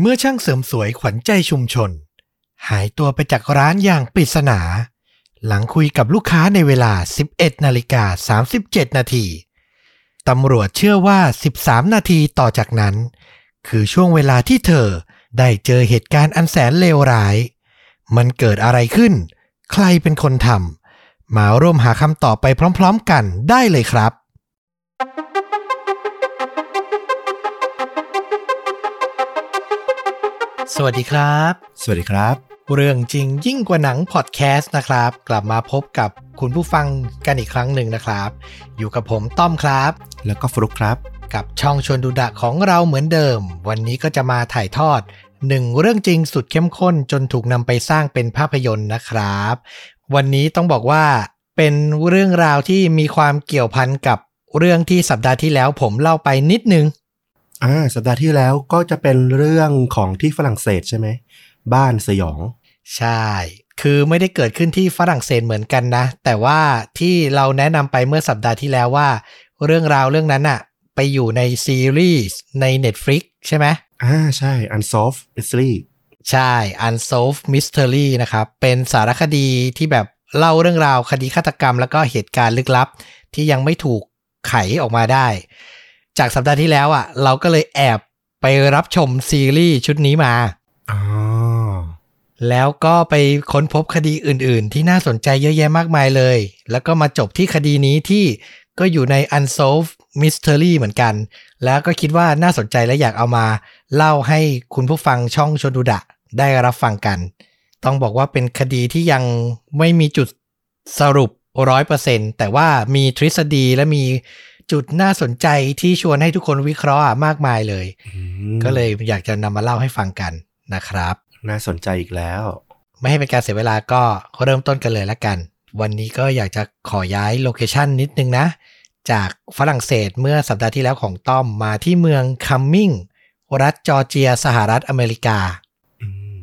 เมื่อช่างเสริมสวยขวัญใจชุมชน หายตัวไปจากร้านอย่างปริศนา หลังคุยกับลูกค้าในเวลา 11นาฬิกา37 นาทีตำรวจเชื่อว่า 13 นาทีต่อจากนั้น คือช่วงเวลาที่เธอได้เจอเหตุการณ์อันแสนเลวร้าย มันเกิดอะไรขึ้น ใครเป็นคนทำมาร่วมหาคำตอบไปพร้อม ๆ กันได้เลยครับ สวัสดีครับ สวัสดีครับ เรื่องจริงยิ่งกว่าหนังพอดแคสต์นะครับ กลับมาพบกับคุณผู้ฟังกันอีกครั้งหนึ่งนะครับ อยู่กับผมต้อมครับ แล้วก็ฟลุกครับ กับช่องชวนดูดะของเราเหมือนเดิม วันนี้ก็จะมาถ่ายทอดหนึ่งเรื่องจริงสุดเข้มข้นจนถูกนำไปสร้างเป็นภาพยนตร์นะครับ วันนี้ต้องบอกว่าเป็นเรื่องราวที่มีความเกี่ยวพันกับเรื่องที่สัปดาห์ที่แล้วผมเล่าไปนิดนึง อ่าสัปดาห์ที่แล้วก็จะเป็นเรื่องของที่ฝรั่งเศสใช่ไหม บ้านสยอง ใช่ คือไม่ได้เกิดขึ้นที่ฝรั่งเศสเหมือนกันนะ แต่ว่าที่เราแนะนำไปเมื่อสัปดาห์ที่แล้วว่า เรื่องราวเรื่องนั้นอะไปอยู่ในซีรีส์ใน Netflix ใช่ไหมอ่าใช่ Unsolved Mystery ใช่ Unsolved Mystery นะครับ เป็นสารคดีที่แบบเล่าเรื่องราวคดีฆาตกรรม แล้วก็เหตุการณ์ลึกลับ ที่ยังไม่ถูกไขออกมาได้ จากสัปดาห์ที่แล้วอะ เราก็เลยแอบไปรับชมซีรีส์ชุดนี้มาอ๋อแล้วก็ไปค้นพบคดีอื่น ๆ ที่น่าสนใจเยอะแยะมากมายเลย แล้วก็มาจบที่คดีนี้ที่ก็อยู่ใน Unsolved Mystery เหมือนกัน แล้วก็คิดว่าน่าสนใจและอยากเอามาเล่าให้คุณผู้ฟังช่องชนดูดะได้รับฟังกัน ต้องบอกว่าเป็นคดีที่ยังไม่มีจุดสรุปร้อยเปอร์เซ็นแต่ว่ามีทฤษฎีและมี จุดน่าสนใจที่ชวนให้ทุกคนวิเคราะห์มากมายเลยอืมก็เลยอยากจะนำมาเล่าให้ฟังกันนะครับ น่าสนใจอีกแล้ว ไม่ให้เป็นการเสียเวลาก็เริ่มต้นกันเลยละกัน วันนี้ก็อยากจะขอย้ายโลเคชันนิดนึงนะ จากฝรั่งเศสเมื่อสัปดาห์ที่แล้วของต้อมมาที่เมืองคัมมิงรัฐจอร์เจีย สหรัฐอเมริกาอืม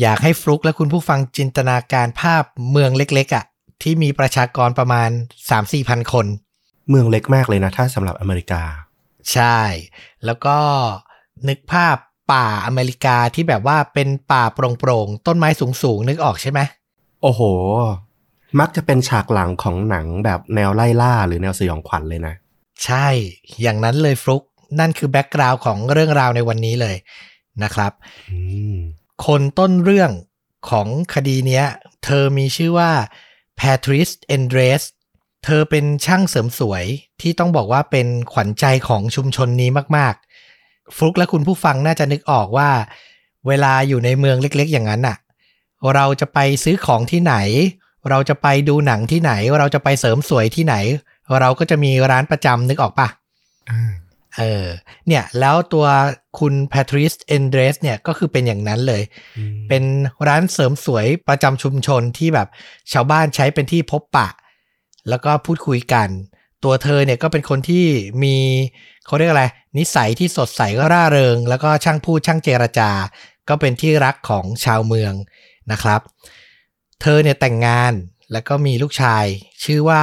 อยากให้ฟลุกและคุณผู้ฟังจินตนาการภาพเมืองเล็กๆอะ่ะที่มีประชากรประมาณ 3-4พันคน เมืองเล็กมากเลยนะ ถ้าสำหรับอเมริกา ใช่ แล้วก็นึกภาพป่าอเมริกาที่แบบว่าเป็นป่าโปร่งๆต้นไม้สูงๆ นึกออกใช่ไหมโอ้โห มักจะเป็นฉากหลังของหนังแบบแนวไล่ล่าหรือแนวสยองขวัญเลยนะ ใช่ อย่างนั้นเลยฟลุก นั่นคือแบ็กกราวน์ของเรื่องราวในวันนี้เลยนะครับอืมคนต้นเรื่องของคดีเนี้ย เธอมีชื่อว่า Patrice Endres เธอเป็นช่างเสริมสวยที่ต้องบอกว่าเป็นขวัญใจของชุมชนนี้มากๆ ฟลุกและคุณผู้ฟังน่าจะนึกออกว่า เวลาอยู่ในเมืองเล็กๆ อย่างนั้นน่ะ เราจะไปซื้อของที่ไหน เราจะไปดูหนังที่ไหน เราจะไปเสริมสวยที่ไหน เราก็จะมีร้านประจำนึกออกปะอ่าเออ เนี่ย แล้วตัวคุณแพทริสเอนเดรสเนี่ยก็คือเป็นอย่างนั้นเลยอืมเป็นร้านเสริมสวยประจำชุมชนที่แบบชาวบ้านใช้เป็นที่พบปะ แล้วก็พูดคุยกัน ตัวเธอเนี่ยก็เป็นคนที่มีเขาเรียกอะไร นิสัยที่สดใสก็ร่าเริง แล้วก็ช่างพูดช่างเจรจา ก็เป็นที่รักของชาวเมืองนะครับ เธอเนี่ยแต่งงานแล้วก็มีลูกชาย ชื่อว่า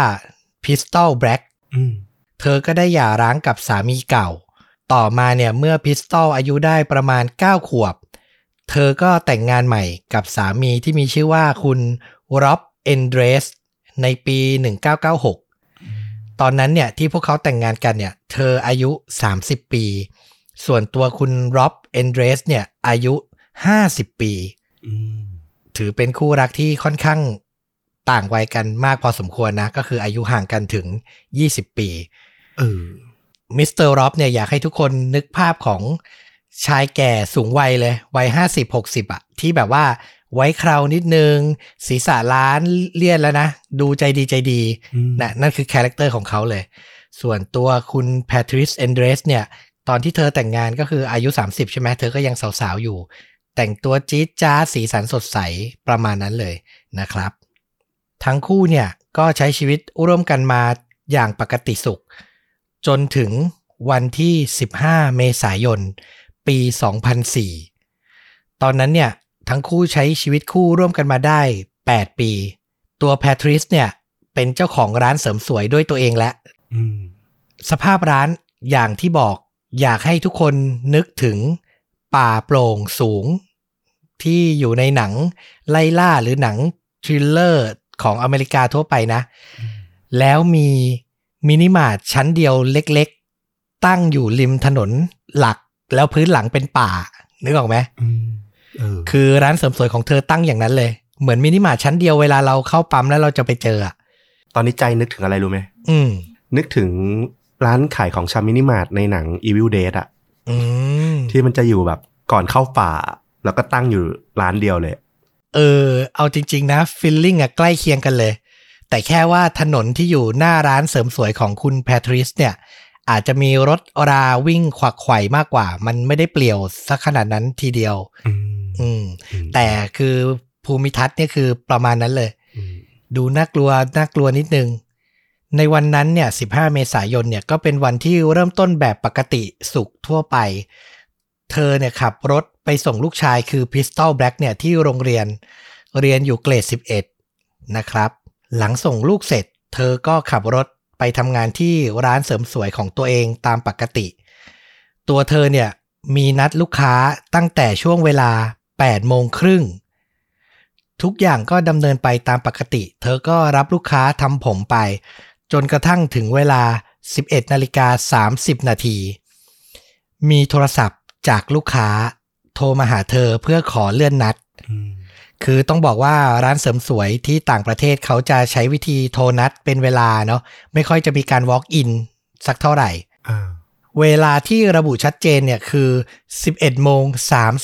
Pistol Black อืมเธอก็ได้หย่าร้างกับสามีเก่า ต่อมาเนี่ยเมื่อ Pistol อายุได้ประมาณ 9 ขวบ เธอก็แต่งงานใหม่กับสามีที่มีชื่อว่าคุณ Rob Endres ในปี 1996 ตอนนั้นเนี่ยที่พวกเขาแต่งงานกันเนี่ย เธออายุ 30 ปี ส่วนตัวคุณ Rob Endres เนี่ยอายุ 50 ปีอืมถือเป็นคู่รักที่ค่อนข้างต่างวัยกันมากพอสมควรนะ ก็คืออายุห่างกันถึง 20 ปีเออมิสเตอร์ Rob เนี่ยอยากให้ทุกคนนึกภาพของชายแก่สูงวัยเลย วัยห้าสิบหกสิบอะที่แบบว่า ไว้เครานิดนึง ศีรษะล้านเลี่ยนแล้วนะ ดูใจดีใจดีอืมนะนั่นคือ character ของเขาเลย ส่วนตัวคุณ Patrice Endres เนี่ย ตอนที่เธอแต่งงานก็คืออายุ 30 ใช่ไหมเธอก็ยังสาวๆ อยู่ แต่งตัวจี๊ดจ้าดสีสันสดใสประมาณนั้นเลยนะครับ ทั้งคู่เนี่ยก็ใช้ชีวิตร่วมกันมาอย่างปกติสุข จนถึงวันที่ 15 เมษายน ปี 2004 ตอนนั้นเนี่ย ทั้งคู่ใช้ชีวิตคู่ร่วมกันมาได้ 8 ปี ตัวแพทริสเนี่ย เป็นเจ้าของร้านเสริมสวยด้วยตัวเองและอืมสภาพร้านอย่างที่บอกอยากให้ทุกคนนึกถึงป่าโปร่งสูง ที่อยู่ในหนังไล่ล่าหรือหนัง thriller ของอเมริกาทั่วไปนะ แล้วมีมินิมาร์ทชั้นเดียวเล็กๆ ตั้งอยู่ริมถนนหลักแล้วพื้นหลังเป็นป่า นึกออกไหมอืมเออ คือร้านเสริมสวยของเธอตั้งอย่างนั้นเลย เหมือนมินิมาร์ทชั้นเดียวเวลาเราเข้าปั๊มแล้วเราจะไปเจออะตอนนี้ใจนึกถึงอะไรรู้ไหมอืม นึกถึงร้านขายของชำมินิมาร์ทในหนัง Evil Dead อะอืมที่มันจะอยู่แบบก่อนเข้าป่า แล้วก็ตั้งอยู่ร้านเดียวเลย เออ เอาจริง ๆ นะ feeling อะใกล้เคียงกันเลย แต่แค่ว่าถนนที่อยู่หน้าร้านเสริมสวยของคุณแพทริสเนี่ย อาจจะมีรถราวิ่งขวักไขว่มากกว่า มันไม่ได้เปลี่ยวสักขนาดนั้นทีเดียว อืมอืมอืมแต่คือภูมิทัศน์เนี่ยคือประมาณนั้นเลยอืมดูน่ากลัวน่ากลัวนิดนึง ในวันนั้นเนี่ย 15 เมษายนเนี่ยก็เป็นวันที่เริ่มต้นแบบปกติสุขทั่วไป เธอเนี่ยขับรถไปส่งลูกชายคือ Pistol Black เนี่ยที่โรงเรียนเรียนอยู่เกรด 11 นะครับ หลังส่งลูกเสร็จ เธอก็ขับรถไปทำงานที่ร้านเสริมสวยของตัวเองตามปกติ ตัวเธอเนี่ยมีนัดลูกค้าตั้งแต่ช่วงเวลา 8โมงครึ่ง ทุกอย่างก็ดำเนินไปตามปกติ เธอก็รับลูกค้าทำผมไป จนกระทั่งถึงเวลา 11นาฬิกา30 นาที มีโทรศัพท์จากลูกค้าโทรมาหาเธอเพื่อขอเลื่อนนัดอืมคือต้องบอกว่าร้านเสริมสวยที่ต่างประเทศเขาจะใช้วิธีโทรนัดเป็นเวลาเนาะ ไม่ค่อยจะมีการ walk in สักเท่าไหร่อ่า เวลาที่ระบุชัดเจนเนี่ยคือ 11โมง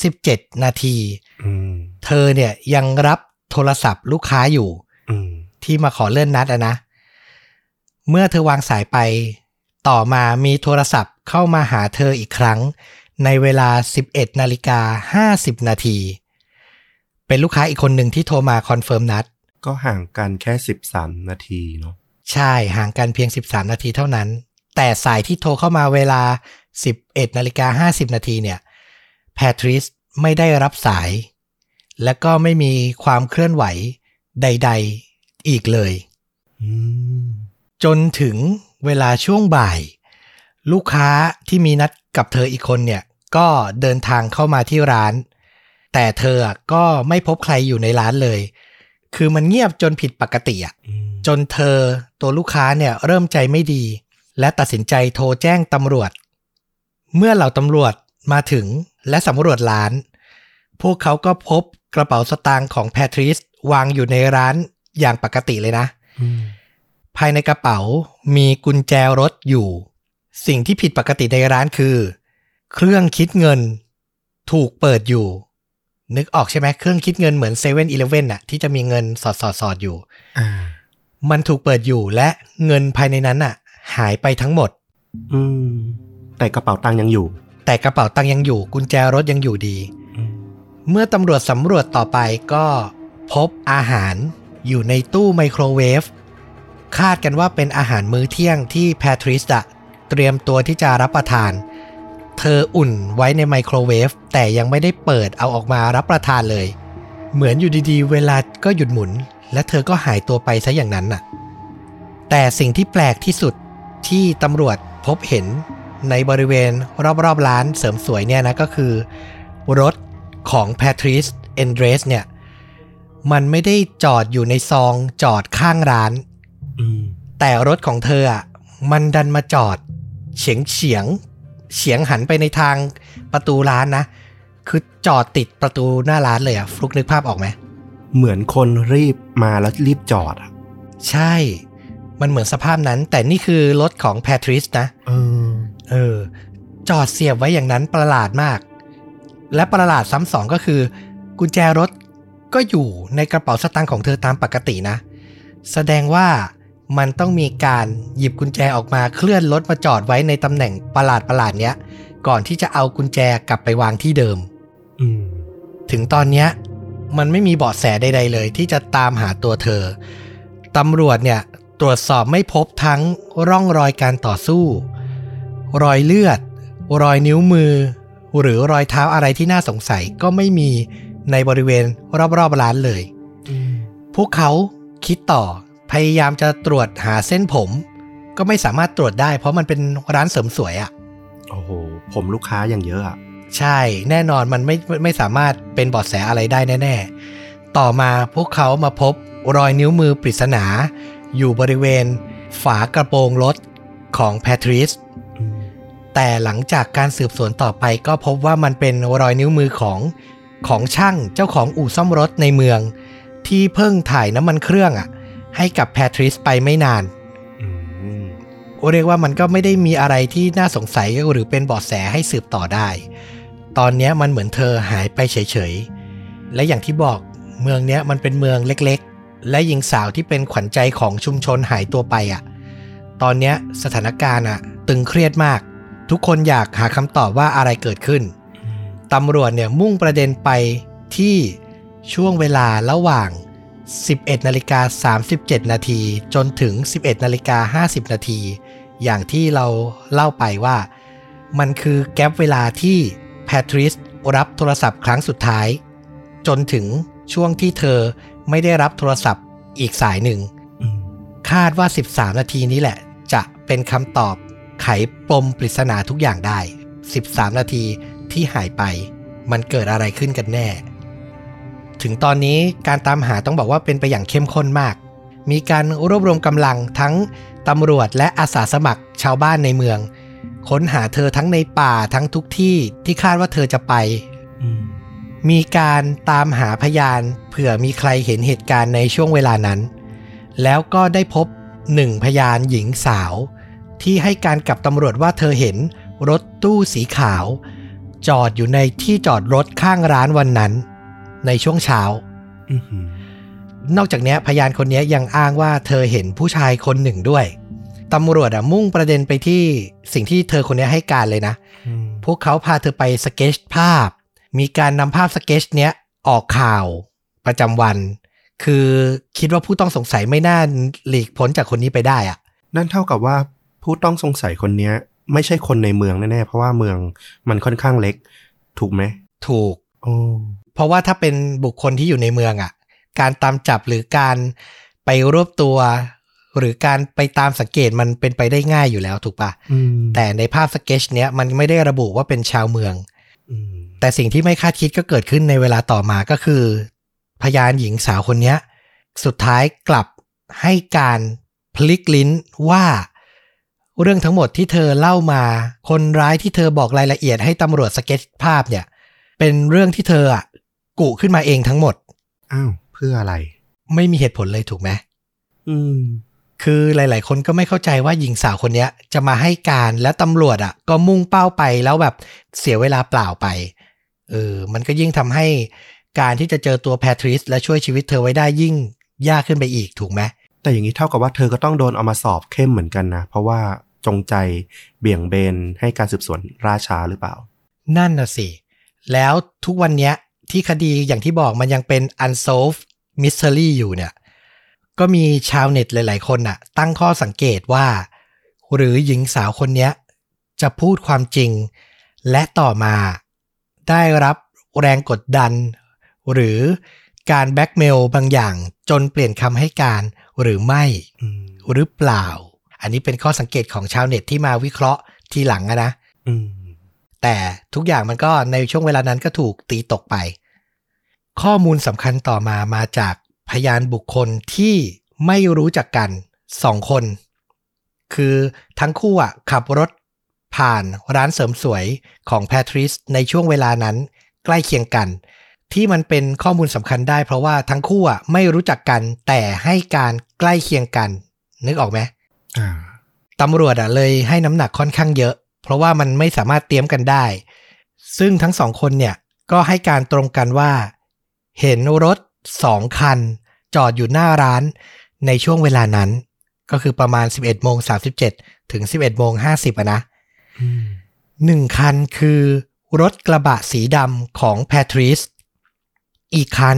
37 นาทีอืมเธอเนี่ยยังรับโทรศัพท์ลูกค้าอยู่อืมที่มาขอเลื่อนนัดอะนะ เมื่อเธอวางสายไป ต่อมามีโทรศัพท์เข้ามาหาเธออีกครั้ง ในเวลา 11นาฬิกา50 นาที เป็นลูกค้าอีกคนหนึ่งที่โทรมา confirm นัด ก็ห่างกันแค่สิบสามนาทีเนาะใช่ห่างกันเพียง 13 นาทีเท่านั้น แต่สายที่โทรเข้ามาเวลา 11นาฬิกา50 นาทีเนี่ยแพทริสไม่ได้รับสาย และก็ไม่มีความเคลื่อนไหวใด ๆอีกเลยอืมจนถึงเวลาช่วงบ่าย ลูกค้าที่มีนัดกับเธออีกคนเนี่ย ก็เดินทางเข้ามาที่ร้าน แต่เธออะก็ไม่พบใครอยู่ในร้านเลย คือมันเงียบจนผิดปกติอะอืมจนเธอตัวลูกค้าเนี่ยเริ่มใจไม่ดี และตัดสินใจโทรแจ้งตำรวจ เมื่อเหล่าตำรวจมาถึงและสำรวจร้าน พวกเขาก็พบกระเป๋าสตางค์ของแพทริสวางอยู่ในร้านอย่างปกติเลยนะอืมภายในกระเป๋ามีกุญแจรถอยู่ สิ่งที่ผิดปกติในร้านคือ เครื่องคิดเงินถูกเปิดอยู่ นึกออกใช่ไหมเครื่องคิดเงินเหมือนเซเว่นอีเลฟเว่นอะที่จะมีเงินสอดสอดสอดอยู่อ่ามันถูกเปิดอยู่และเงินภายในนั้นน่ะ หายไปทั้งหมด อืม แต่กระเป๋าตังค์ยังอยู่ แต่กระเป๋าตังค์ยังอยู่ กุญแจรถยังอยู่ดีอืมเมื่อตำรวจสำรวจต่อไปก็พบอาหารอยู่ในตู้ไมโครเวฟคาดกันว่าเป็นอาหารมื้อเที่ยงที่แพทริสอะเตรียมตัวที่จะรับประทาน เธออุ่นไว้ในไมโครเวฟแต่ยังไม่ได้เปิดเอาออกมารับประทานเลย เหมือนอยู่ดีๆ เวลาก็หยุดหมุน และเธอก็หายตัวไปซะอย่างนั้นน่ะ แต่สิ่งที่แปลกที่สุด ที่ตำรวจพบเห็นในบริเวณรอบๆร้านเสริมสวยเนี่ยนะก็คือ รถของแพทริสเอนเดรสเนี่ยมันไม่ได้จอดอยู่ในซองจอดข้างร้านอืมแต่รถของเธออะมันดันมาจอด เฉียงเฉียงเฉียงหันไปในทางประตูร้านนะ คือจอดติดประตูหน้าร้านเลยอะฟลุกนึกภาพออกไหม เหมือนคนรีบมาแล้วรีบจอดอะ ใช่ มันเหมือนสภาพนั้น แต่นี่คือรถของแพทริสนะเออเออ จอดเสียบไว้อย่างนั้นประหลาดมาก และประหลาดซ้ำสองก็คือ กุญแจรถก็อยู่ในกระเป๋าสตางค์ของเธอตามปกตินะ แสดงว่ามันต้องมีการหยิบกุญแจออกมาเคลื่อนรถมาจอดไว้ในตำแหน่งประหลาดประหลาดๆเนี้ย ก่อนที่จะเอากุญแจกลับไปวางที่เดิมอืมถึงตอนเนี้ยมันไม่มีเบาะแสใด ๆ เลย ที่จะตามหาตัวเธอตำรวจเนี่ย ตรวจสอบไม่พบทั้งร่องรอยการต่อสู้ รอยเลือด รอยนิ้วมือ หรือรอยเท้าอะไรที่น่าสงสัยก็ไม่มีในบริเวณรอบๆร้านเลยอืมพวกเขาคิดต่อพยายามจะตรวจหาเส้นผม ก็ไม่สามารถตรวจได้ เพราะมันเป็นร้านเสริมสวยอะ่ะโอ้โหผมลูกค้าอย่างเยอะอะใช่แน่นอนมันไม่ไม่ไม่สามารถเป็นเบาะแสอะไรได้แน่ ๆ ต่อมาพวกเขามาพบรอยนิ้วมือปริศนา อยู่บริเวณฝากระโปรงรถของแพทริสอืมแต่หลังจากการสืบสวนต่อไปก็พบว่ามันเป็นรอยนิ้วมือของของช่างเจ้าของอู่ซ่อมรถในเมือง ที่เพิ่งถ่ายน้ำมันเครื่องอะ ให้กับแพทริสไปไม่นานอืมเรียกว่ามันก็ไม่ได้มีอะไรที่น่าสงสัยหรือเป็นเบาะแสให้สืบต่อได้ ตอนเนี้ยมันเหมือนเธอหายไปเฉยๆ และอย่างที่บอกเมืองเนี้ยมันเป็นเมืองเล็กๆ และหญิงสาวที่เป็นขวัญใจของชุมชนหายตัวไปอะ ตอนเนี้ยสถานการณ์อะ ตึงเครียดมาก ทุกคนอยากหาคำตอบว่าอะไรเกิดขึ้นตำรวจเนี่ยมุ่งประเด็นไปที่ช่วงเวลาระหว่าง 11นาฬิกา37 นาที จนถึง 11นาฬิกา50 นาที อย่างที่เราเล่าไปว่า มันคือแกลบเวลาที่แพทริสรับโทรศัพท์ครั้งสุดท้าย จนถึงช่วงที่เธอ ไม่ได้รับโทรศัพท์อีกสายหนึ่งอืมคาดว่า 13 นาทีนี้แหละ จะเป็นคำตอบไขปมปริศนาทุกอย่างได้ 13 นาทีที่หายไป มันเกิดอะไรขึ้นกันแน่ ถึงตอนนี้การตามหาต้องบอกว่าเป็นไปอย่างเข้มข้นมาก มีการรวบรวมกำลังทั้งตำรวจและอาสาสมัครชาวบ้านในเมือง ค้นหาเธอทั้งในป่าทั้งทุกที่ที่คาดว่าเธอจะไปอื มมีการตามหาพยานเผื่อมีใครเห็นเหตุการณ์ในช่วงเวลานั้น แล้วก็ได้พบหนึ่งพยานหญิงสาว ที่ให้การกับตำรวจว่าเธอเห็นรถตู้สีขาว จอดอยู่ในที่จอดรถข้างร้านวันนั้น ในช่วงเช้าอือหือนอกจากเนี้ยพยานคนนี้ยังอ้างว่าเธอเห็นผู้ชายคนหนึ่งด้วยตำรวจอะมุ่งประเด็นไปที่สิ่งที่เธอคนนี้ให้การเลยนะอืมพวกเขาพาเธอไปสเก็ตชภาพ มีการนำภาพสเก็ตชเนี้ยออกข่าวประจำวัน คือคิดว่าผู้ต้องสงสัยไม่น่าหลีกพ้นจากคนนี้ไปได้อะนั่นเท่ากับว่าผู้ต้องสงสัยคนเนี้ยไม่ใช่คนในเมืองแน่ๆ เพราะว่าเมืองมันค่อนข้างเล็ก ถูกไหม ถูกโอ้เพราะว่าถ้าเป็นบุคคลที่อยู่ในเมืองอะ่ะ การตามจับหรือการไปรวบตัว หรือการไปตามสังเกตมันเป็นไปได้ง่ายอยู่แล้วถูกปะอืมแต่ในภาพสเก็ตชเนี้ยมันไม่ได้ระบุว่าเป็นชาวเมืองอืม แต่สิ่งที่ไม่คาดคิดก็เกิดขึ้นในเวลาต่อมาก็คือ พยานหญิงสาวคนเนี้ยสุดท้ายกลับให้การพลิกลิ้นว่าเรื่องทั้งหมดที่เธอเล่ามา คนร้ายที่เธอบอกรายละเอียดให้ตำรวจสเก็ตภาพเนี่ย เป็นเรื่องที่เธออะกุขึ้นมาเองทั้งหมด อ้าว เพื่ออะไร ไม่มีเหตุผลเลยถูกไหมอืม คือหลาย ๆ คนก็ไม่เข้าใจว่าหญิงสาวคนเนี้ย จะมาให้การและตำรวจอะ ก็มุ่งเป้าไปแล้วแบบเสียเวลาเปล่าไป เออมันก็ยิ่งทำให้การที่จะเจอตัวแพทริสและช่วยชีวิตเธอไว้ได้ยิ่งยากขึ้นไปอีกถูกไหมแต่อย่างนี้เท่ากับว่าเธอก็ต้องโดนเอามาสอบเข้มเหมือนกันนะ เพราะว่าจงใจเบี่ยงเบนให้การสืบสวนราช้าหรือเปล่า นั่นน่ะสิ แล้วทุกวันเนี้ยที่คดีอย่างที่บอกมันยังเป็น unsolved mystery อยู่เนี่ย ก็มีชาวเน็ตหลาย ๆ คนน่ะ ตั้งข้อสังเกตว่า หรือหญิงสาวคนเนี้ยจะพูดความจริง และต่อมา ได้รับแรงกดดัน หรือการแบล็กเมลบางอย่างจนเปลี่ยนคำให้การหรือไม่อืมหรือเปล่า อันนี้เป็นข้อสังเกตของชาวเน็ตที่มาวิเคราะห์ทีหลังอะนะอืมแต่ทุกอย่างมันก็ในช่วงเวลานั้นก็ถูกตีตกไป ข้อมูลสำคัญต่อมามาจากพยานบุคคลที่ไม่รู้จักกันสองคน คือทั้งคู่อะขับรถ ผ่านร้านเสริมสวยของแพทริสในช่วงเวลานั้นใกล้เคียงกัน ที่มันเป็นข้อมูลสำคัญได้เพราะว่าทั้งคู่อะไม่รู้จักกันแต่ให้การใกล้เคียงกัน นึกออกไหมอ่าตำรวจอะเลยให้น้ำหนักค่อนข้างเยอะ เพราะว่ามันไม่สามารถเตรียมกันได้ ซึ่งทั้งสองคนเนี่ยก็ให้การตรงกันว่า เห็นรถสองคัน จอดอยู่หน้าร้านในช่วงเวลานั้น ก็คือประมาณ 11โมง37 ถึง 11โมง50อะนะอืม หนึ่งคันคือรถกระบะสีดำของแพทริส อีกคัน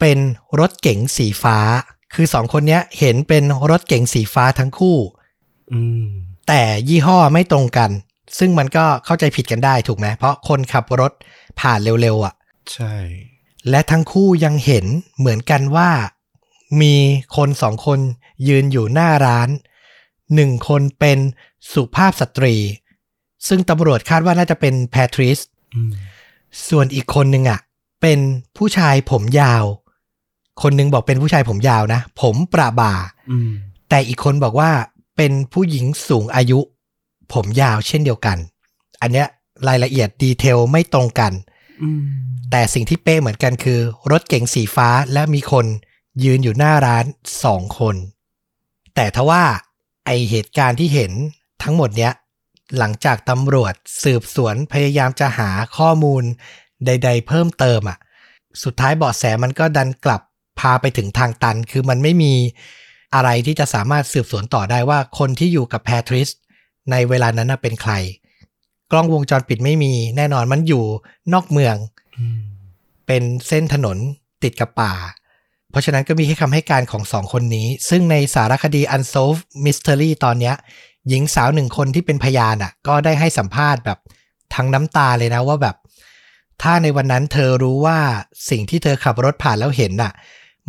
เป็นรถเก๋งสีฟ้า คือสองคนเนี้ยเห็นเป็นรถเก๋งสีฟ้าทั้งคู่อืมแต่ยี่ห้อไม่ตรงกัน ซึ่งมันก็เข้าใจผิดกันได้ถูกไหม เพราะคนขับรถผ่านเร็วๆอะ ใช่ และทั้งคู่ยังเห็นเหมือนกันว่า มีคนสองคนยืนอยู่หน้าร้าน หนึ่งคนเป็น สุภาพสตรี ซึ่งตำรวจคาดว่าน่าจะเป็นแพทริสอืมส่วนอีกคนนึงอะ เป็นผู้ชายผมยาว คนนึงบอกเป็นผู้ชายผมยาวนะ ผมประบ่าอืมแต่อีกคนบอกว่าเป็นผู้หญิงสูงอายุ ผมยาวเช่นเดียวกัน อันเนี้ยรายละเอียดดีเทลไม่ตรงกันอืมแต่สิ่งที่เป๊ะเหมือนกันคือ รถเก๋งสีฟ้าและมีคนยืนอยู่หน้าร้านสองคน แต่ทว่าไอเหตุการณ์ที่เห็น ทั้งหมดเนี้ยหลังจากตำรวจสืบสวนพยายามจะหาข้อมูลใด ๆ เพิ่มเติมอะ สุดท้ายเบาะแสมันก็ดันกลับพาไปถึงทางตัน คือมันไม่มีอะไรที่จะสามารถสืบสวนต่อได้ว่าคนที่อยู่กับแพทริสในเวลานั้นน่ะเป็นใคร กล้องวงจรปิดไม่มีแน่นอนมันอยู่นอกเมืองอืมเป็นเส้นถนนติดกับป่า เพราะฉะนั้นก็มีแค่คำให้การของสองคนนี้ ซึ่งในสารคดี Unsolved Mystery ตอนเนี้ย หญิงสาวหนึ่งคนที่เป็นพยานอะ ก็ได้ให้สัมภาษณ์แบบทั้งน้ำตาเลยนะว่าแบบ ถ้าในวันนั้นเธอรู้ว่าสิ่งที่เธอขับรถผ่านแล้วเห็นน่ะ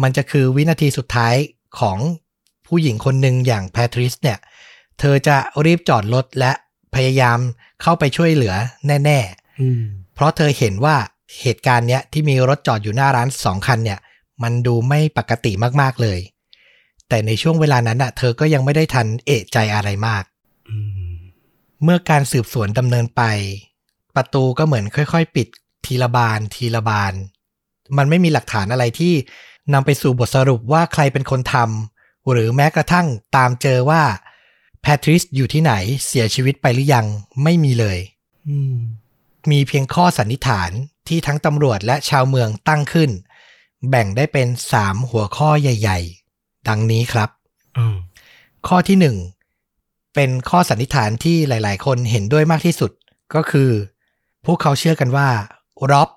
มันจะคือวินาทีสุดท้ายของผู้หญิงคนหนึ่งอย่างแพทริสเนี่ย เธอจะรีบจอดรถและพยายามเข้าไปช่วยเหลือแน่ๆอืมเพราะเธอเห็นว่าเหตุการณ์เนี้ยที่มีรถจอดอยู่หน้าร้านสองคันเนี่ย มันดูไม่ปกติมากๆเลย แต่ในช่วงเวลานั้นอะเธอก็ยังไม่ได้ทันเอะใจอะไรมากอืมเมื่อการสืบสวนดำเนินไป ประตูก็เหมือนค่อย ๆ ปิดทีละบานทีละบาน มันไม่มีหลักฐานอะไรที่นำไปสู่บทสรุปว่าใครเป็นคนทำหรือแม้กระทั่งตามเจอว่าแพทริสอยู่ที่ไหนเสียชีวิตไปหรือยังไม่มีเลยอืมมีเพียงข้อสันนิษฐานที่ทั้งตำรวจและชาวเมืองตั้งขึ้น แบ่งได้เป็น3หัวข้อใหญ่ ๆ ดังนี้ครับอืมข้อที่1เป็นข้อสันนิษฐานที่หลาย ๆ คนเห็นด้วยมากที่สุดก็คือ พวกเขาเชื่อกันว่าร็อบ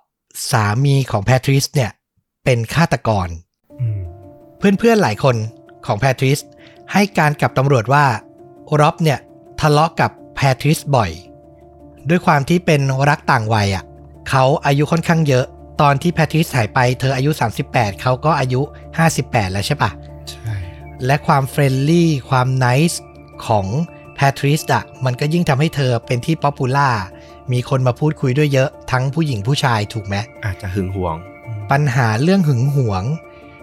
สามีของแพทริสเนี่ยเป็นฆาตกรอืมเพื่อน ๆ หลายคนของแพทริสให้การกับตำรวจว่าร็อบเนี่ยทะเลาะกับแพทริสบ่อย ด้วยความที่เป็นรักต่างวัยอะเขาอายุค่อนข้างเยอะ ตอนที่แพทริสหายไปเธออายุ 38 เขาก็อายุ 58 แล้วใช่ปะใช่ และความ friendly ความ nice ของแพทริสอะมันก็ยิ่งทำให้เธอเป็นที่ popularมีคนมาพูดคุยด้วยเยอะทั้งผู้หญิงผู้ชายถูกไหมอาจจะหึงหวงอืมปัญหาเรื่องหึงหวง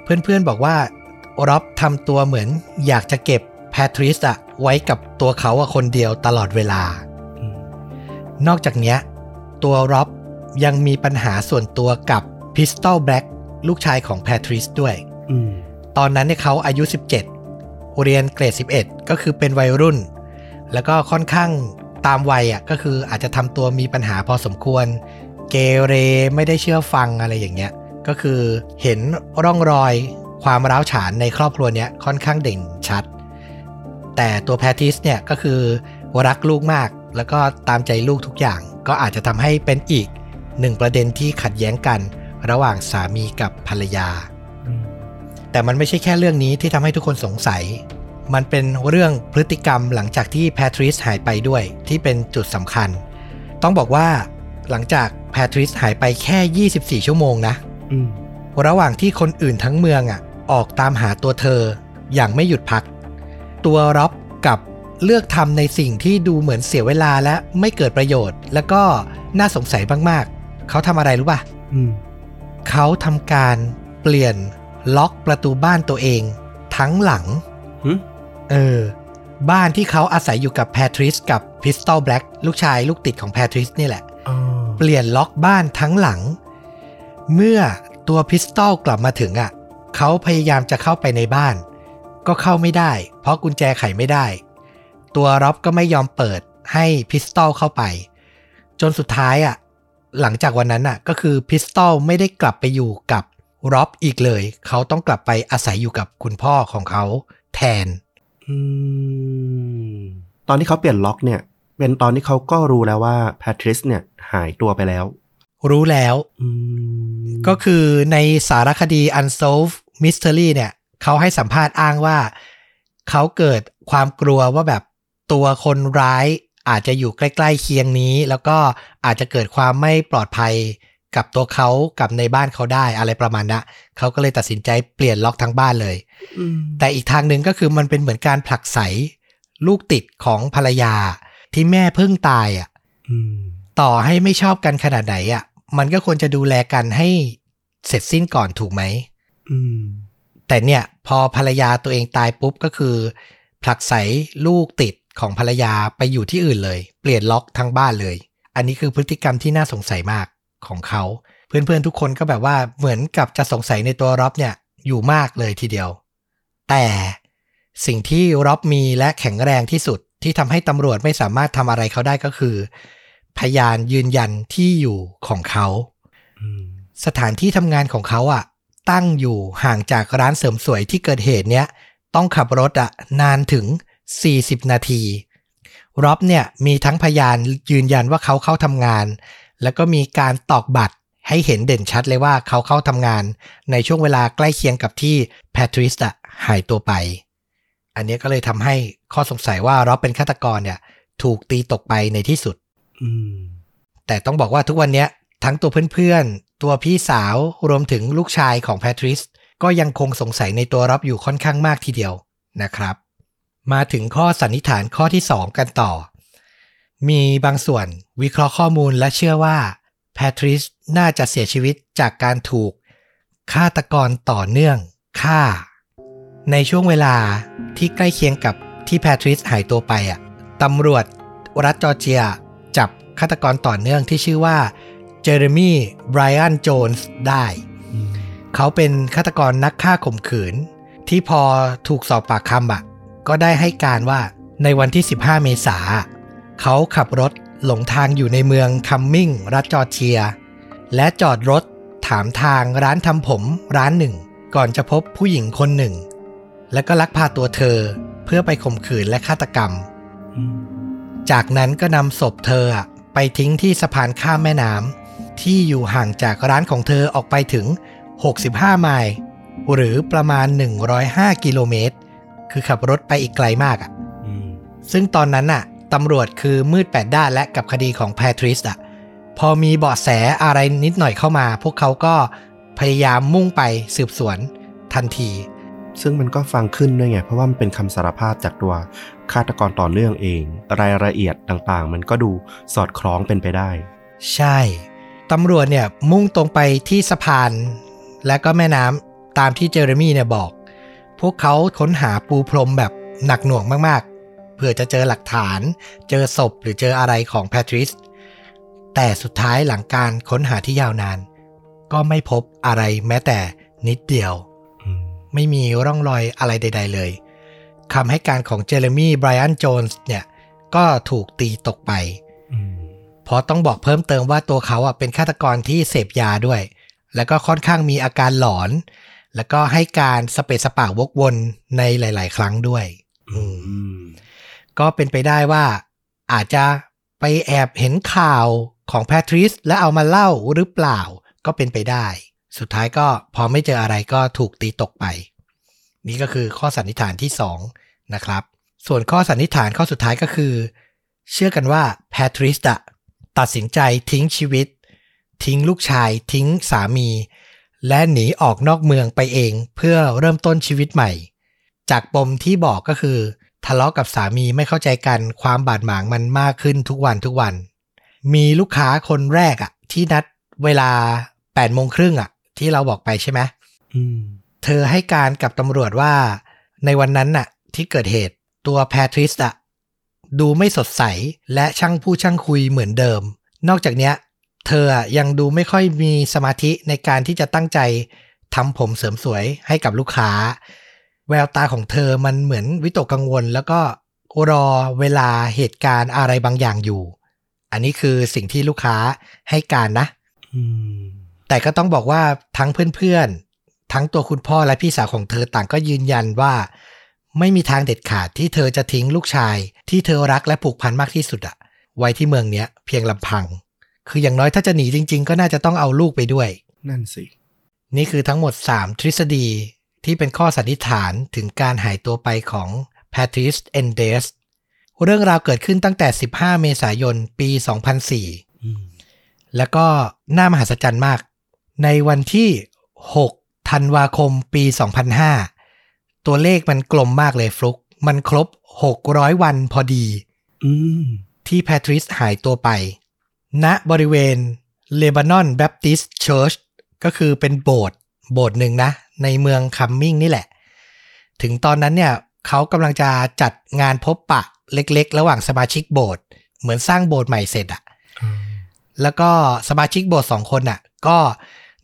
เพื่อนๆบอกว่าร็อบทำตัวเหมือนอยากจะเก็บแพทริสอะไว้กับตัวเขาอะคนเดียวตลอดเวลาอืมนอกจากเนี้ยตัวร็อบยังมีปัญหาส่วนตัวกับพิสตอลแบล็กลูกชายของแพทริสด้วยอืม ตอนนั้นเนี่ยเขาอายุ 17 เรียนเกรด 11 ก็คือเป็นวัยรุ่น แล้วก็ค่อนข้างตามวัยอะก็คืออาจจะทำตัวมีปัญหาพอสมควร เกเรไม่ได้เชื่อฟังอะไรอย่างเงี้ย ก็คือเห็นร่องรอยความร้าวฉานในครอบครัวเนี้ยค่อนข้างเด่นชัด แต่ตัวแพทริสเนี่ยก็คือรักลูกมากแล้วก็ตามใจลูกทุกอย่าง ก็อาจจะทำให้เป็นอีกหนึ่งประเด็นที่ขัดแย้งกันระหว่างสามีกับภรรยา แต่มันไม่ใช่แค่เรื่องนี้ที่ทำให้ทุกคนสงสัย มันเป็นเรื่องพฤติกรรมหลังจากที่แพทริสหายไปด้วยที่เป็นจุดสำคัญ ต้องบอกว่าหลังจากแพทริสหายไปแค่ 24 ชั่วโมงนะอืมระหว่างที่คนอื่นทั้งเมืองอะ ออกตามหาตัวเธออย่างไม่หยุดพัก ตัวร็อบกับเลือกทำในสิ่งที่ดูเหมือนเสียเวลาและไม่เกิดประโยชน์ แล้วก็น่าสงสัยมากๆ เขาทำอะไรรู้ป่ะอืมเขาทำการเปลี่ยน ล็อกประตูบ้านตัวเอง ทั้งหลังหึเออ บ้านที่เขาอาศัยอยู่กับแพทริสกับพิสตอลแบล็กลูกชายลูกติดของแพทริสนี่แหละอ๋อเปลี่ยนล็อกบ้านทั้งหลัง เมื่อตัวพิสตอลกลับมาถึงอะ เขาพยายามจะเข้าไปในบ้าน ก็เข้าไม่ได้ เพราะกุญแจไขไม่ได้ ตัวร็อบก็ไม่ยอมเปิดให้พิสตอลเข้าไป จนสุดท้ายอะ หลังจากวันนั้นอะ ก็คือพิสตอลไม่ได้กลับไปอยู่กับ ร็อบอีกเลย เขาต้องกลับไปอาศัยอยู่กับคุณพ่อของเขาแทนอืมตอนที่เขาเปลี่ยนล็อกเนี่ย เป็นตอนที่เขาก็รู้แล้วว่าแพทริสเนี่ยหายตัวไปแล้ว รู้แล้วอืมก็คือในสารคดี Unsolved Mystery เนี่ย เขาให้สัมภาษณ์อ้างว่า เขาเกิดความกลัวว่าแบบตัวคนร้ายอาจจะอยู่ใกล้ ๆ เคียงนี้ แล้วก็อาจจะเกิดความไม่ปลอดภัย กับตัวเขากับในบ้านเขาได้อะไรประมาณนั้นเขาก็เลยตัดสินใจเปลี่ยนล็อกทั้งบ้านเลยอืมแต่อีกทางหนึ่งก็คือมันเป็นเหมือนการผลักไสลูกติดของภรรยาที่แม่เพิ่งตายอะอืมต่อให้ไม่ชอบกันขนาดไหนอะ มันก็ควรจะดูแลกันให้เสร็จสิ้นก่อนถูกไหมอืมแต่เนี่ย พอภรรยาตัวเองตายปุ๊บก็คือ ผลักไสลูกติดของภรรยาไปอยู่ที่อื่นเลย เปลี่ยนล็อกทั้งบ้านเลย อันนี้คือพฤติกรรมที่น่าสงสัยมาก ของเขา เพื่อนๆทุกคนก็แบบว่าเหมือนกับจะสงสัยในตัวร็อบเนี่ยอยู่มากเลยทีเดียว แต่สิ่งที่ร็อบมีและแข็งแรงที่สุดที่ทำให้ตำรวจไม่สามารถทำอะไรเขาได้ก็คือ พยานยืนยันที่อยู่ของเขาอืมสถานที่ทำงานของเขาอะ ตั้งอยู่ห่างจากร้านเสริมสวยที่เกิดเหตุเนี้ยต้องขับรถอะนานถึง 40 นาทีร็อบเนี่ยมีทั้งพยานยืนยันว่าเขาเข้าทำงาน แล้วก็มีการตอกบัตรให้เห็นเด่นชัดเลยว่าเขาเข้าทำงาน ในช่วงเวลาใกล้เคียงกับที่แพทริสอะหายตัวไป อันเนี้ยก็เลยทำให้ข้อสงสัยว่าร็อบเป็นฆาตกรเนี่ย ถูกตีตกไปในที่สุดอืมแต่ต้องบอกว่าทุกวันเนี้ยทั้งตัวเพื่อนๆ ตัวพี่สาวรวมถึงลูกชายของแพทริสก็ยังคงสงสัยในตัวรับอยู่ค่อนข้างมากทีเดียวนะครับ มาถึงข้อสันนิษฐานข้อที่ 2 กันต่อ มีบางส่วนวิเคราะห์ข้อมูลและเชื่อว่าแพทริสน่าจะเสียชีวิตจากการถูกฆาตกรต่อเนื่องฆ่า ในช่วงเวลาที่ใกล้เคียงกับที่แพทริสหายตัวไปอะตำรวจรัฐจอร์เจียจับฆาตกรต่อเนื่องที่ชื่อว่าเจเรมี่ไบรอันโจนส์ได้ เขาเป็นฆาตกรนักฆ่าข่มขืน ที่พอถูกสอบปากคำอะก็ได้ให้การว่าในวันที่ 15 เมษา เขาขับรถหลงทางอยู่ในเมืองคัมมิงรัฐจอร์เจีย และจอดรถถามทางร้านทำผมร้านหนึ่ง ก่อนจะพบผู้หญิงคนหนึ่ง แล้วก็ลักพาตัวเธอเพื่อไปข่มขืนและฆาตกรรม จากนั้นก็นำศพเธอไปทิ้งที่สะพานข้ามแม่น้ำที่อยู่ห่างจากร้านของเธอออกไปถึง 65 ไมล์หรือประมาณ 105 กิโลเมตร คือขับรถไปอีกไกลมากอะซึ่งตอนนั้นน่ะ ตำรวจคือมืดแปดด้านและกับคดีของแพทริสอะพอมีเบาะแสอะไรนิดหน่อยเข้ามา พวกเขาก็พยายามมุ่งไปสืบสวนทันที ซึ่งมันก็ฟังขึ้นด้วยไง เพราะว่ามันเป็นคำสารภาพจากตัวฆาตกรต่อเนื่องเอง รายละเอียดต่างๆ มันก็ดูสอดคล้องเป็นไปได้ ใช่ตำรวจเนี่ยมุ่งตรงไปที่สะพาน และก็แม่น้ำตามที่เจอร์มี่เนี่ยบอก พวกเขาค้นหาปูพรมแบบหนักหน่วงมากๆ เพื่อจะเจอหลักฐาน เจอศพหรือเจออะไรของแพทริส แต่สุดท้ายหลังการค้นหาที่ยาวนาน ก็ไม่พบอะไรแม้แต่นิดเดียว ไม่มีร่องรอยอะไรใด ๆ เลยคำให้การของเจเรมี่ไบรอันโจนส์เนี่ย ก็ถูกตีตกไปเพราะต้องบอกเพิ่มเติมว่าตัวเขาอะเป็นฆาตกรที่เสพยาด้วย แล้วก็ค่อนข้างมีอาการหลอน แล้วก็ให้การสเปสปากวกวนในหลาย ๆ ครั้งด้วย อืม ก็เป็นไปได้ว่า อาจจะไปแอบเห็นข่าวของแพทริสและเอามาเล่าหรือเปล่าก็เป็นไปได้ สุดท้ายก็พอไม่เจออะไรก็ถูกตีตกไป นี่ก็คือข้อสันนิษฐานที่ 2 นะครับ ส่วนข้อสันนิษฐานข้อสุดท้ายก็คือ เชื่อกันว่าแพทริสอะตัดสินใจทิ้งชีวิต ทิ้งลูกชาย ทิ้งสามี และหนีออกนอกเมืองไปเองเพื่อเริ่มต้นชีวิตใหม่ จากปมที่บอกก็คือ ทะเลาะกับสามีไม่เข้าใจกันความบาดหมางมันมากขึ้นทุกวันทุกวัน มีลูกค้าคนแรกอะที่นัดเวลา8โมงครึ่งอะที่เราบอกไปใช่ไหมอืมเธอให้การกับตำรวจว่า ในวันนั้นน่ะ ที่เกิดเหตุตัวแพทริสอะดูไม่สดใสและช่างพูดช่างคุยเหมือนเดิม นอกจากเนี้ย เธออะยังดูไม่ค่อยมีสมาธิในการที่จะตั้งใจทำผมเสริมสวยให้กับลูกค้า แววตาของเธอมันเหมือนวิตกกังวล แล้วก็รอเวลาเหตุการณ์อะไรบางอย่างอยู่ อันนี้คือสิ่งที่ลูกค้าให้การนะอืมแต่ก็ต้องบอกว่าทั้งเพื่อนๆ ทั้งตัวคุณพ่อและพี่สาวของเธอต่างก็ยืนยันว่า ไม่มีทางเด็ดขาดที่เธอจะทิ้งลูกชาย ที่เธอรักและผูกพันมากที่สุดอะไว้ที่เมืองเนี้ย เพียงลำพัง คืออย่างน้อยถ้าจะหนีจริง ๆ ก็น่าจะต้องเอาลูกไปด้วย นั่นสิ นี่คือทั้งหมด 3 ทฤษฎี ที่เป็นข้อสันนิษฐานถึงการหายตัวไปของแพทริสเอนเดสเรื่องราวเกิดขึ้นตั้งแต่ 15 เมษายน ปี 2004อืมแล้วก็น่ามหัศจรรย์มาก ในวันที่ 6 ธันวาคม ปี 2005 ตัวเลขมันกลมมากเลยฟลุก มันครบ 600 วันพอดีอืมที่แพทริสหายตัวไป ณ บริเวณเลบานอน Baptist Church ก็คือเป็นโบสถ์ โบสถ์หนึ่งนะ ในเมืองคัมมิงนี่แหละ ถึงตอนนั้นเนี่ยเขากำลังจะจัดงานพบปะเล็กๆ ระหว่างสมาชิกโบสถ์เหมือนสร้างโบสถ์ใหม่เสร็จอะแล้วก็สมาชิกโบสถ์สองคนน่ะก็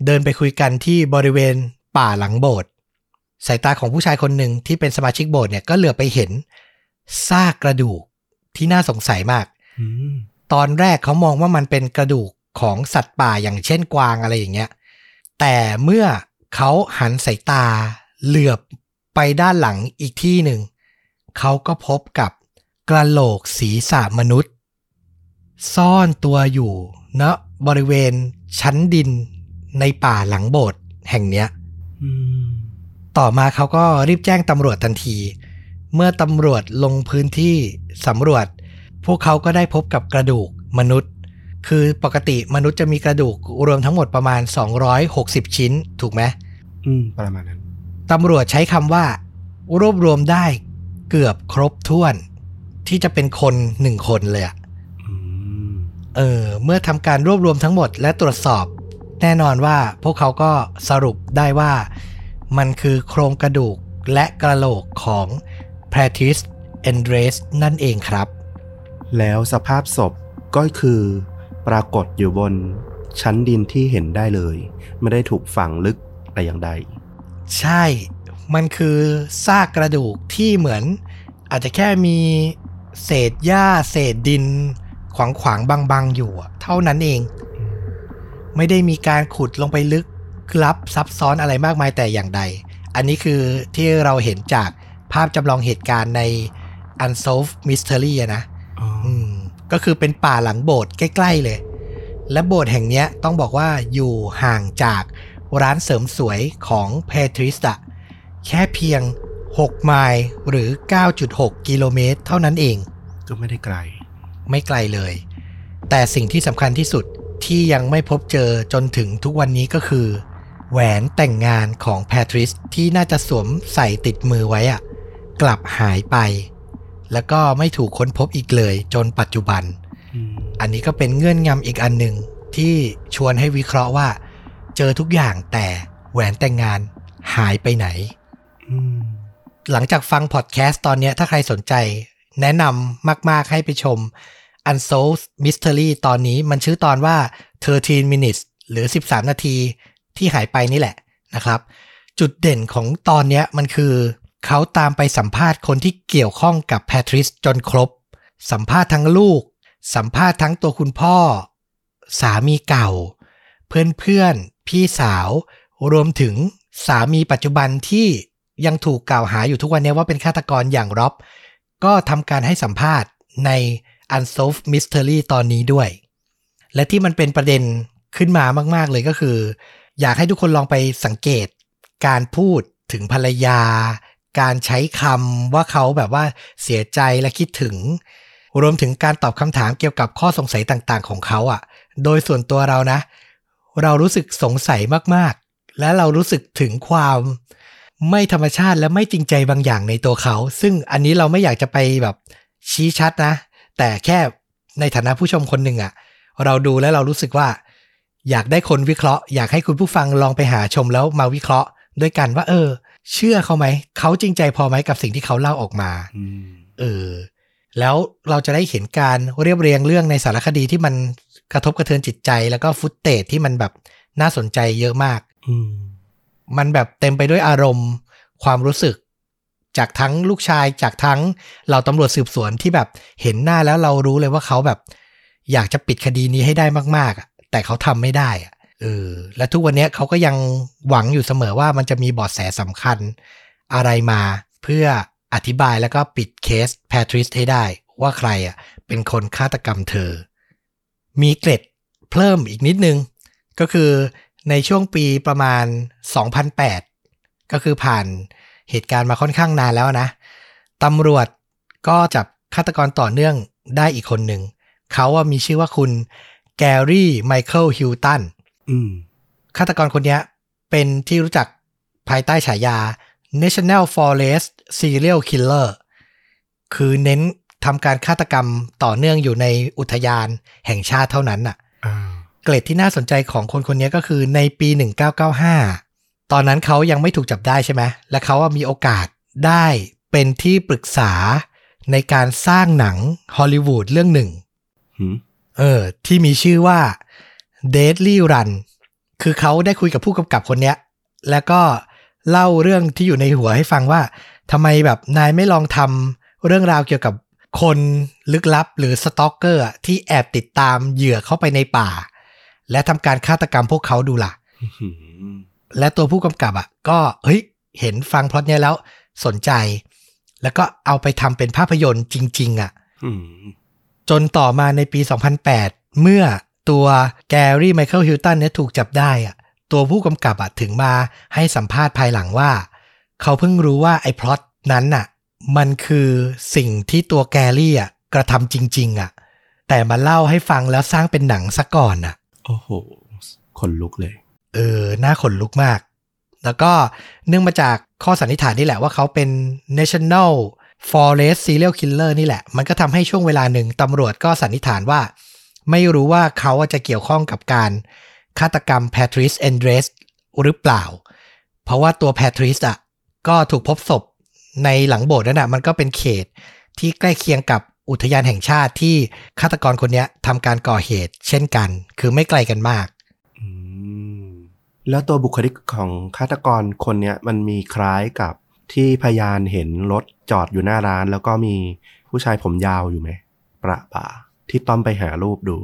เดินไปคุยกันที่บริเวณป่าหลังโบสถ์สายตาของผู้ชายคนหนึ่งที่เป็นสมาชิกโบสถ์เนี่ยก็เหลือไปเห็นซากกระดูกที่น่าสงสัยมากอืมตอนแรกเขามองว่ามันเป็นกระดูกของสัตว์ป่าอย่างเช่นกวางอะไรอย่างเงี้ย แต่เมื่อ เขาหันสายตาเหลือบไปด้านหลังอีกที่หนึ่ง เขาก็พบกับกระโหลกศีรษะมนุษย์ ซ่อนตัวอยู่ณบริเวณชั้นดินในป่าหลังโบสถ์แห่งเนี้ยอืมต่อมาเขาก็รีบแจ้งตำรวจทันที เมื่อตำรวจลงพื้นที่สำรวจ พวกเขาก็ได้พบกับกระดูกมนุษย์ คือปกติมนุษย์จะมีกระดูกรวมทั้งหมดประมาณ 260 ชิ้น ถูกไหมอืม ประมาณนั้นตำรวจใช้คำว่า รวบรวมได้เกือบครบถ้วน ที่จะเป็นคนหนึ่งคนเลยอะอืมเออ เมื่อทำการรวบรวมทั้งหมดและตรวจสอบ แน่นอนว่าพวกเขาก็สรุปได้ว่า มันคือโครงกระดูกและกระโหลกของแพทริสเอนเดรสนั่นเองครับ แล้วสภาพศพก็คือ ปรากฏอยู่บนชั้นดินที่เห็นได้เลย ไม่ได้ถูกฝังลึกแต่อย่างใด ใช่ มันคือซากกระดูกที่เหมือน อาจจะแค่มีเศษหญ้าเศษดิน ขวางขวางๆบางๆ อยู่อะเท่านั้นเอง ไม่ได้มีการขุดลงไปลึกลับซับซ้อนอะไรมากมายแต่อย่างใด อันนี้คือที่เราเห็นจากภาพจำลองเหตุการณ์ใน Unsolved Mystery อะนะอ๋อออืม ก็คือเป็นป่าหลังโบสถ์ใกล้ ๆ เลย และโบสถ์แห่งเนี้ยต้องบอกว่าอยู่ห่างจากร้านเสริมสวยของเพทริสอะแค่เพียง 6 ไมล์หรือ 9.6 กิโลเมตร เท่านั้นเอง ก็ไม่ได้ไกล ไม่ไกลเลย แต่สิ่งที่สำคัญที่สุดที่ยังไม่พบเจอจนถึงทุกวันนี้ก็คือ แหวนแต่งงานของแพทริสที่น่าจะสวมใส่ติดมือไว้อะกลับหายไป แล้วก็ไม่ถูกค้นพบอีกเลย จนปัจจุบันอืมอันนี้ก็เป็นเงื่อนงำอีกอันหนึ่งที่ชวนให้วิเคราะห์ว่า เจอทุกอย่างแต่แหวนแต่งงานหายไปไหนอืมหลังจากฟังพอดแคสต์ตอนเนี้ยถ้าใครสนใจ แนะนำมาก ๆ ให้ไปชม Unsolved Mystery ตอนนี้มันชื่อตอนว่า 13 minutes หรือ 13 นาทีที่หายไปนี่แหละนะครับ จุดเด่นของตอนเนี้ยมันคือ เขาตามไปสัมภาษณ์คนที่เกี่ยวข้องกับแพทริสจนครบ สัมภาษณ์ทั้งลูก สัมภาษณ์ทั้งตัวคุณพ่อ สามีเก่า เพื่อนๆพี่สาว รวมถึงสามีปัจจุบันที่ยังถูกกล่าวหาอยู่ทุกวันนี้ว่าเป็นฆาตกรอย่างร็อบ ก็ทำการให้สัมภาษณ์ใน Unsolved Mystery ตอนนี้ด้วย และที่มันเป็นประเด็นขึ้นมามาก ๆ เลยก็คือ อยากให้ทุกคนลองไปสังเกต การพูดถึงภรรยา การใช้คำว่าเขาแบบว่าเสียใจและคิดถึง รวมถึงการตอบคำถามเกี่ยวกับข้อสงสัยต่างๆ ของเขาอะ่ะ โดยส่วนตัวเรานะ เรารู้สึกสงสัยมากๆ และเรารู้สึกถึงความไม่ธรรมชาติและไม่จริงใจบางอย่างในตัวเขา ซึ่งอันนี้เราไม่อยากจะไปแบบชี้ชัดนะ แต่แค่ในฐานะผู้ชมคนหนึ่งอะ่ะ เราดูแล้วเรารู้สึกว่า อยากได้คนวิเคราะห์ อยากให้คุณผู้ฟังลองไปหาชมแล้วมาวิเคราะห์ ด้วยกันว่า เออ เชื่อเขาไหม เขาจริงใจพอไหมกับสิ่งที่เขาเล่าออกมาอืมเออ แล้วเราจะได้เห็นการเรียบเรียงเรื่องในสารคดีที่มันกระทบกระเทือนจิตใจ แล้วก็ฟุตเตจที่มันแบบน่าสนใจเยอะมากอืมมันแบบเต็มไปด้วยอารมณ์ ความรู้สึก จากทั้งลูกชายจากทั้งเราตำรวจสืบสวนที่แบบเห็นหน้าแล้วเรารู้เลยว่าเขาแบบ อยากจะปิดคดีนี้ให้ได้มากๆอะแต่เขาทำไม่ได้อะ เออและทุกวันนี้เขาก็ยังหวังอยู่เสมอว่ามันจะมีบาะแสสำคัญ อะไรมาเพื่ออธิบายแล้วก็ปิดเคสแพทริสให้ได้ว่าใครอะเป็นคนฆาตกรรมเธอ มีเกร็ดเพิ่มอีกนิดนึง ก็คือในช่วงปีประมาณ 2008 ก็คือผ่านเหตุการณ์มาค่อนข้างนานแล้วนะตำรวจก็จับฆาตกรต่อเนื่องได้อีกคนหนึ่ง เขาว่ามีชื่อว่าคุณแกรี่ไมเคิลฮิลตัน ฆาตกรคนเนี้ยเป็นที่รู้จักภายใต้ฉายา National Forest Serial Killer คือเน้นทำการฆาตกรรมต่อเนื่องอยู่ในอุทยานแห่งชาติเท่านั้นน่ะอ่าเกรดที่น่าสนใจของคนคนนี้ก็คือในปี 1995 ตอนนั้นเขายังไม่ถูกจับได้ใช่ไหม และเขาว่ามีโอกาสได้เป็นที่ปรึกษาในการสร้างหนังฮอลลีวูดเรื่องหนึ่งหืมเออ ที่มีชื่อว่า Deadly Run คือเขาได้คุยกับผู้กำกับคนเนี้ย แล้วก็เล่าเรื่องที่อยู่ในหัวให้ฟังว่าทำไมแบบนายไม่ลองทำเรื่องราวเกี่ยวกับคนลึกลับหรือสตอกเกอร์อะที่แอบติดตามเหยื่อเข้าไปในป่า และทำการฆาตกรรมพวกเขาดูล่ะหืมและตัวผู้กำกับอะ ก็เฮ้ย เห็นฟังพล็อตเนี้ยแล้วสนใจ แล้วก็เอาไปทำเป็นภาพยนตร์จริง ๆ อะหืมจนต่อมาในปี 2008 เมื่อ ตัวแกรี่ไมเคิลฮิลตันเนี่ยถูกจับได้อะตัวผู้กำกับอะถึงมาให้สัมภาษณ์ภายหลังว่า เขาเพิ่งรู้ว่าไอ้พล็อตนั้นน่ะมันคือสิ่งที่ตัวแกรี่อะกระทำจริง ๆอะแต่มาเล่าให้ฟังแล้วสร้างเป็นหนังซะก่อนน่ะ โอ้โหขนลุกเลย เออน่าขนลุกมาก แล้วก็เนื่องมาจากข้อสันนิษฐานนี่แหละว่าเขาเป็น national forest serial killer นี่แหละ มันก็ทำให้ช่วงเวลาหนึ่งตำรวจก็สันนิษฐานว่า ไม่รู้ว่าเขาจะเกี่ยวข้องกับการฆาตกรรมแพทริสเอนเดรสหรือเปล่า เพราะว่าตัวแพทริสอะก็ถูกพบศพในหลังโบสถ์นั่นน่ะมันก็เป็นเขตที่ใกล้เคียงกับอุทยานแห่งชาติที่ฆาตกรคนนี้ทำการก่อเหตุ เช่นกัน คือไม่ไกลกันมากแล้วตัวบุคลิกของฆาตกรคนนี้มันมีคล้ายกับที่พยานเห็นรถจอดอยู่หน้าร้าน แล้วก็มีผู้ชายผมยาวอยู่ไหมประปา ที่ต้อมไปหารูปดู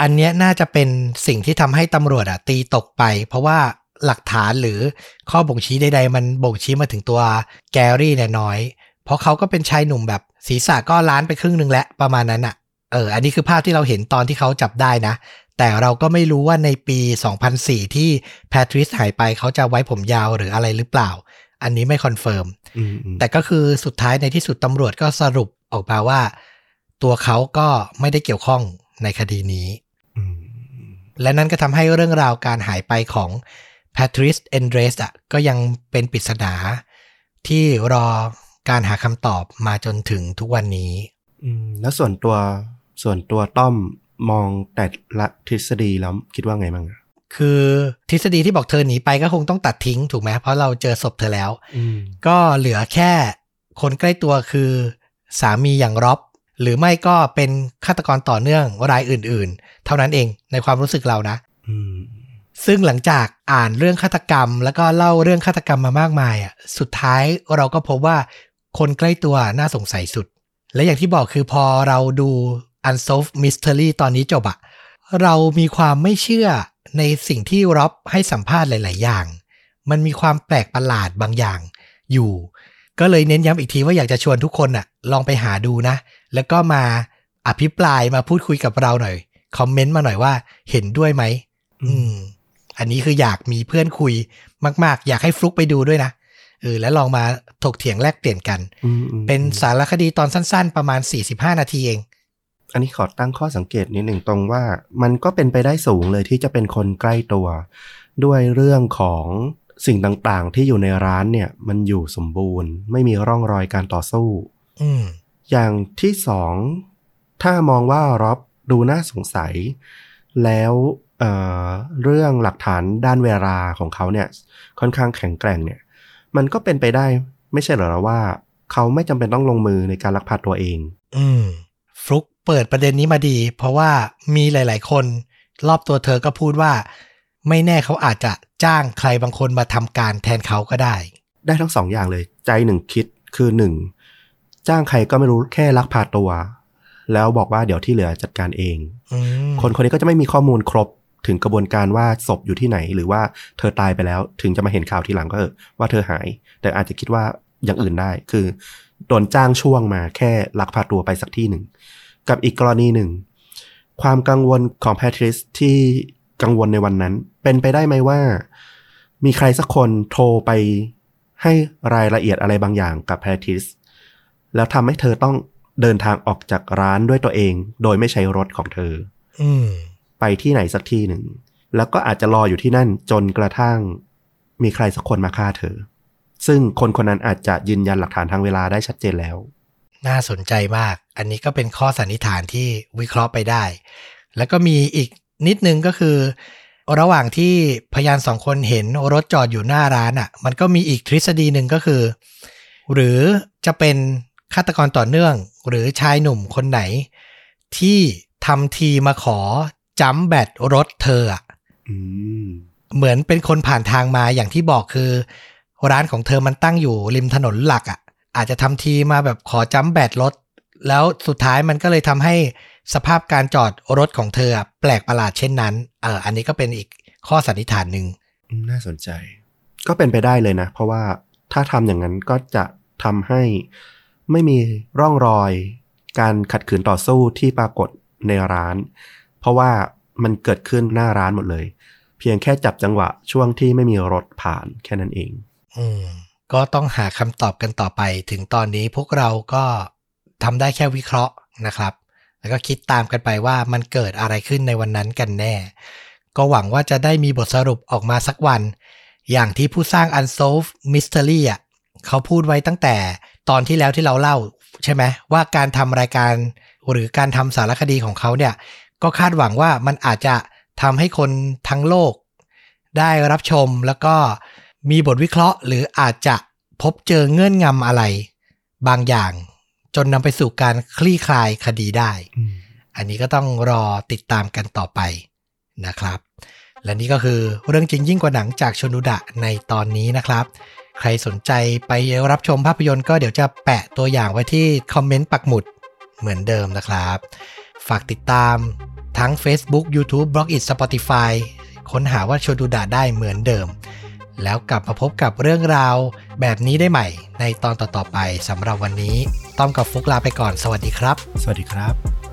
อันเนี้ยน่าจะเป็นสิ่งที่ทำให้ตำรวจอะตีตกไป เพราะว่าหลักฐานหรือข้อบ่งชี้ใดๆ มันบ่งชี้มาถึงตัวแกรี่เนี่ยน้อย เพราะเขาก็เป็นชายหนุ่มแบบศีรษะก็ล้านไปครึ่งหนึ่งแล้วประมาณนั้นอะเออ อันนี้คือภาพที่เราเห็นตอนที่เขาจับได้นะ แต่เราก็ไม่รู้ว่าในปี 2004 ที่แพทริสหายไปเขาจะไว้ผมยาวหรืออะไรหรือเปล่า อันนี้ไม่ confirm อืมอืมแต่ก็คือสุดท้ายในที่สุดตำรวจก็สรุปออกมาว่า ตัวเขาก็ไม่ได้เกี่ยวข้องในคดีนี้อืมและนั่นก็ทำให้เรื่องราวการหายไปของแพทริสเอนเดรสอะก็ยังเป็นปริศนาที่รอการหาคำตอบมาจนถึงทุกวันนี้อืมแล้วส่วนตัวส่วนตัวต้อมมองแต่ละทฤษฎีแล้วคิดว่าไงบ้างอะคือทฤษฎีที่บอกเธอหนีไปก็คงต้องตัดทิ้งถูกไหมเพราะเราเจอศพเธอแล้วอืมก็เหลือแค่คนใกล้ตัวคือ สามีอย่างร็อบ หรือไม่ก็เป็นฆาตกรต่อเนื่องรายอื่น ๆ เท่านั้นเองในความรู้สึกเรานะอืมซึ่งหลังจากอ่านเรื่องฆาตกรรม แล้วก็เล่าเรื่องฆาตกรรมมามากมายอะสุดท้ายเราก็พบว่าคนใกล้ตัวน่าสงสัยสุด และอย่างที่บอกคือพอเราดู Unsolved Mystery ตอนนี้จบอะเรามีความไม่เชื่อในสิ่งที่ร็อบให้สัมภาษณ์หลาย ๆ อย่าง มันมีความแปลกประหลาดบางอย่าง อยู่ ก็เลยเน้นย้ำอีกทีว่าอยากจะชวนทุกคนอะลองไปหาดูนะ แล้วก็มาอภิปรายมาพูดคุยกับเราหน่อย คอมเมนต์มาหน่อยว่าเห็นด้วยไหมอืม อันนี้คืออยากมีเพื่อนคุยมาก ๆ อยากให้ฟลุกไปดูด้วยนะเออแล้วลองมาถกเถียงแลกเปลี่ยนกันอืมอืมเป็นสารคดีตอนสั้น ๆ ประมาณ 45 นาทีเอง อันนี้ขอตั้งข้อสังเกตนิดหนึ่งตรงว่า มันก็เป็นไปได้สูงเลยที่จะเป็นคนใกล้ตัว ด้วยเรื่องของ สิ่งต่างๆ ที่อยู่ในร้านเนี่ย มันอยู่สมบูรณ์ ไม่มีร่องรอยการต่อสู้อืมอย่างที่สอง ถ้ามองว่าร็อบดูน่าสงสัย แล้วเอ่อเรื่องหลักฐานด้านเวลาของเขาเนี่ย ค่อนข้างแข็งแกร่งเนี่ย มันก็เป็นไปได้ ไม่ใช่เหรอว่า เขาไม่จำเป็นต้องลงมือในการลักพาตัวเอง อืมฟลุกเปิดประเด็นนี้มาดี เพราะว่ามีหลาย ๆ คน รอบตัวเธอก็พูดว่า ไม่แน่เขาอาจจะจ้างใครบางคนมาทำการแทนเขาก็ได้ ได้ทั้งสองอย่างเลย ใจหนึ่งคิดคือหนึ่งจ้างใครก็ไม่รู้แค่ลักพาตัว แล้วบอกว่าเดี๋ยวที่เหลือจัดการเองอืมคนคนนี้ก็จะไม่มีข้อมูลครบถึงกระบวนการว่าศพอยู่ที่ไหน หรือว่าเธอตายไปแล้ว ถึงจะมาเห็นข่าวทีหลังก็เออว่าเธอหาย แต่อาจจะคิดว่าอย่างอื่นได้ คือโดนจ้างช่วงมาแค่ลักพาตัวไปสักที่หนึ่ง กับอีกกรณีหนึ่ง ความกังวลของแพทริสที่ กังวลในวันนั้น เป็นไปได้ไหมว่า มีใครสักคนโทรไปให้รายละเอียดอะไรบางอย่างกับแพทริสแล้วทำให้เธอต้องเดินทางออกจากร้านด้วยตัวเอง โดยไม่ใช้รถของเธออืมไปที่ไหนสักที่หนึ่ง แล้วก็อาจจะรออยู่ที่นั่นจนกระทั่ง มีใครสักคนมาฆ่าเธอ ซึ่งคนคนนั้นอาจจะยืนยันหลักฐานทางเวลาได้ชัดเจนแล้ว น่าสนใจมาก อันนี้ก็เป็นข้อสันนิษฐานที่วิเคราะห์ไปได้ แล้วก็มีอีก นิดนึงก็คือ ระหว่างที่พยานสองคนเห็นรถจอดอยู่หน้าร้านอะ่ะ มันก็มีอีกทฤษฎีหนึ่งก็คือ หรือจะเป็นฆาตกรต่อเนื่อง หรือชายหนุ่มคนไหน ที่ทำทีมาขอจัมแบตรถเธออะอืมเหมือนเป็นคนผ่านทางมาอย่างที่บอกคือ ร้านของเธอมันตั้งอยู่ริมถนนหลักอะ่ะ อาจจะทำทีมาแบบขอจัมแบตรถ แล้วสุดท้ายมันก็เลยทำให้ สภาพการจอดรถของเธออะแปลกประหลาดเช่นนั้นเอออันนี้ก็เป็นอีกข้อสันนิษฐานหนึ่งอืมน่าสนใจ ก็เป็นไปได้เลยนะ เพราะว่าถ้าทำอย่างนั้นก็จะทำให้ไม่มีร่องรอย การขัดขืนต่อสู้ที่ปรากฏในร้าน เพราะว่ามันเกิดขึ้นหน้าร้านหมดเลย เพียงแค่จับจังหวะช่วงที่ไม่มีรถผ่านแค่นั้นเอง อืมก็ต้องหาคำตอบกันต่อไป ถึงตอนนี้พวกเราก็ทำได้แค่วิเคราะห์นะครับ แล้วก็คิดตามกันไปว่ามันเกิดอะไรขึ้นในวันนั้นกันแน่ ก็หวังว่าจะได้มีบทสรุปออกมาสักวัน อย่างที่ผู้สร้าง Unsolved Mystery อะเขาพูดไว้ตั้งแต่ตอนที่แล้วที่เราเล่าใช่ไหมว่าการทำรายการหรือการทำสารคดีของเขาเนี่ย ก็คาดหวังว่ามันอาจจะทำให้คนทั้งโลก ได้รับชมแล้วก็มีบทวิเคราะห์ หรืออาจจะพบเจอเงื่อนงำอะไร บางอย่าง จนนำไปสู่การคลี่คลายคดีได้ อันนี้ก็ต้องรอติดตามกันต่อไปนะครับ และนี่ก็คือเรื่องจริงยิ่งกว่าหนังจากชนุดะในตอนนี้นะครับ ใครสนใจไปรับชมภาพยนตร์ก็เดี๋ยวจะแปะตัวอย่างไว้ที่คอมเมนต์ปักหมุดเหมือนเดิมนะครับ ฝากติดตามทั้ง Facebook YouTube b l o g i t Spotify ค้นหาว่าชนุดะได้เหมือนเดิม แล้วกลับมาพบกับเรื่องราวแบบนี้ได้ใหม่ในตอนต่อๆไปสำหรับวันนี้ ต้อมกับฟุกลาไปก่อน สวัสดีครับ สวัสดีครับ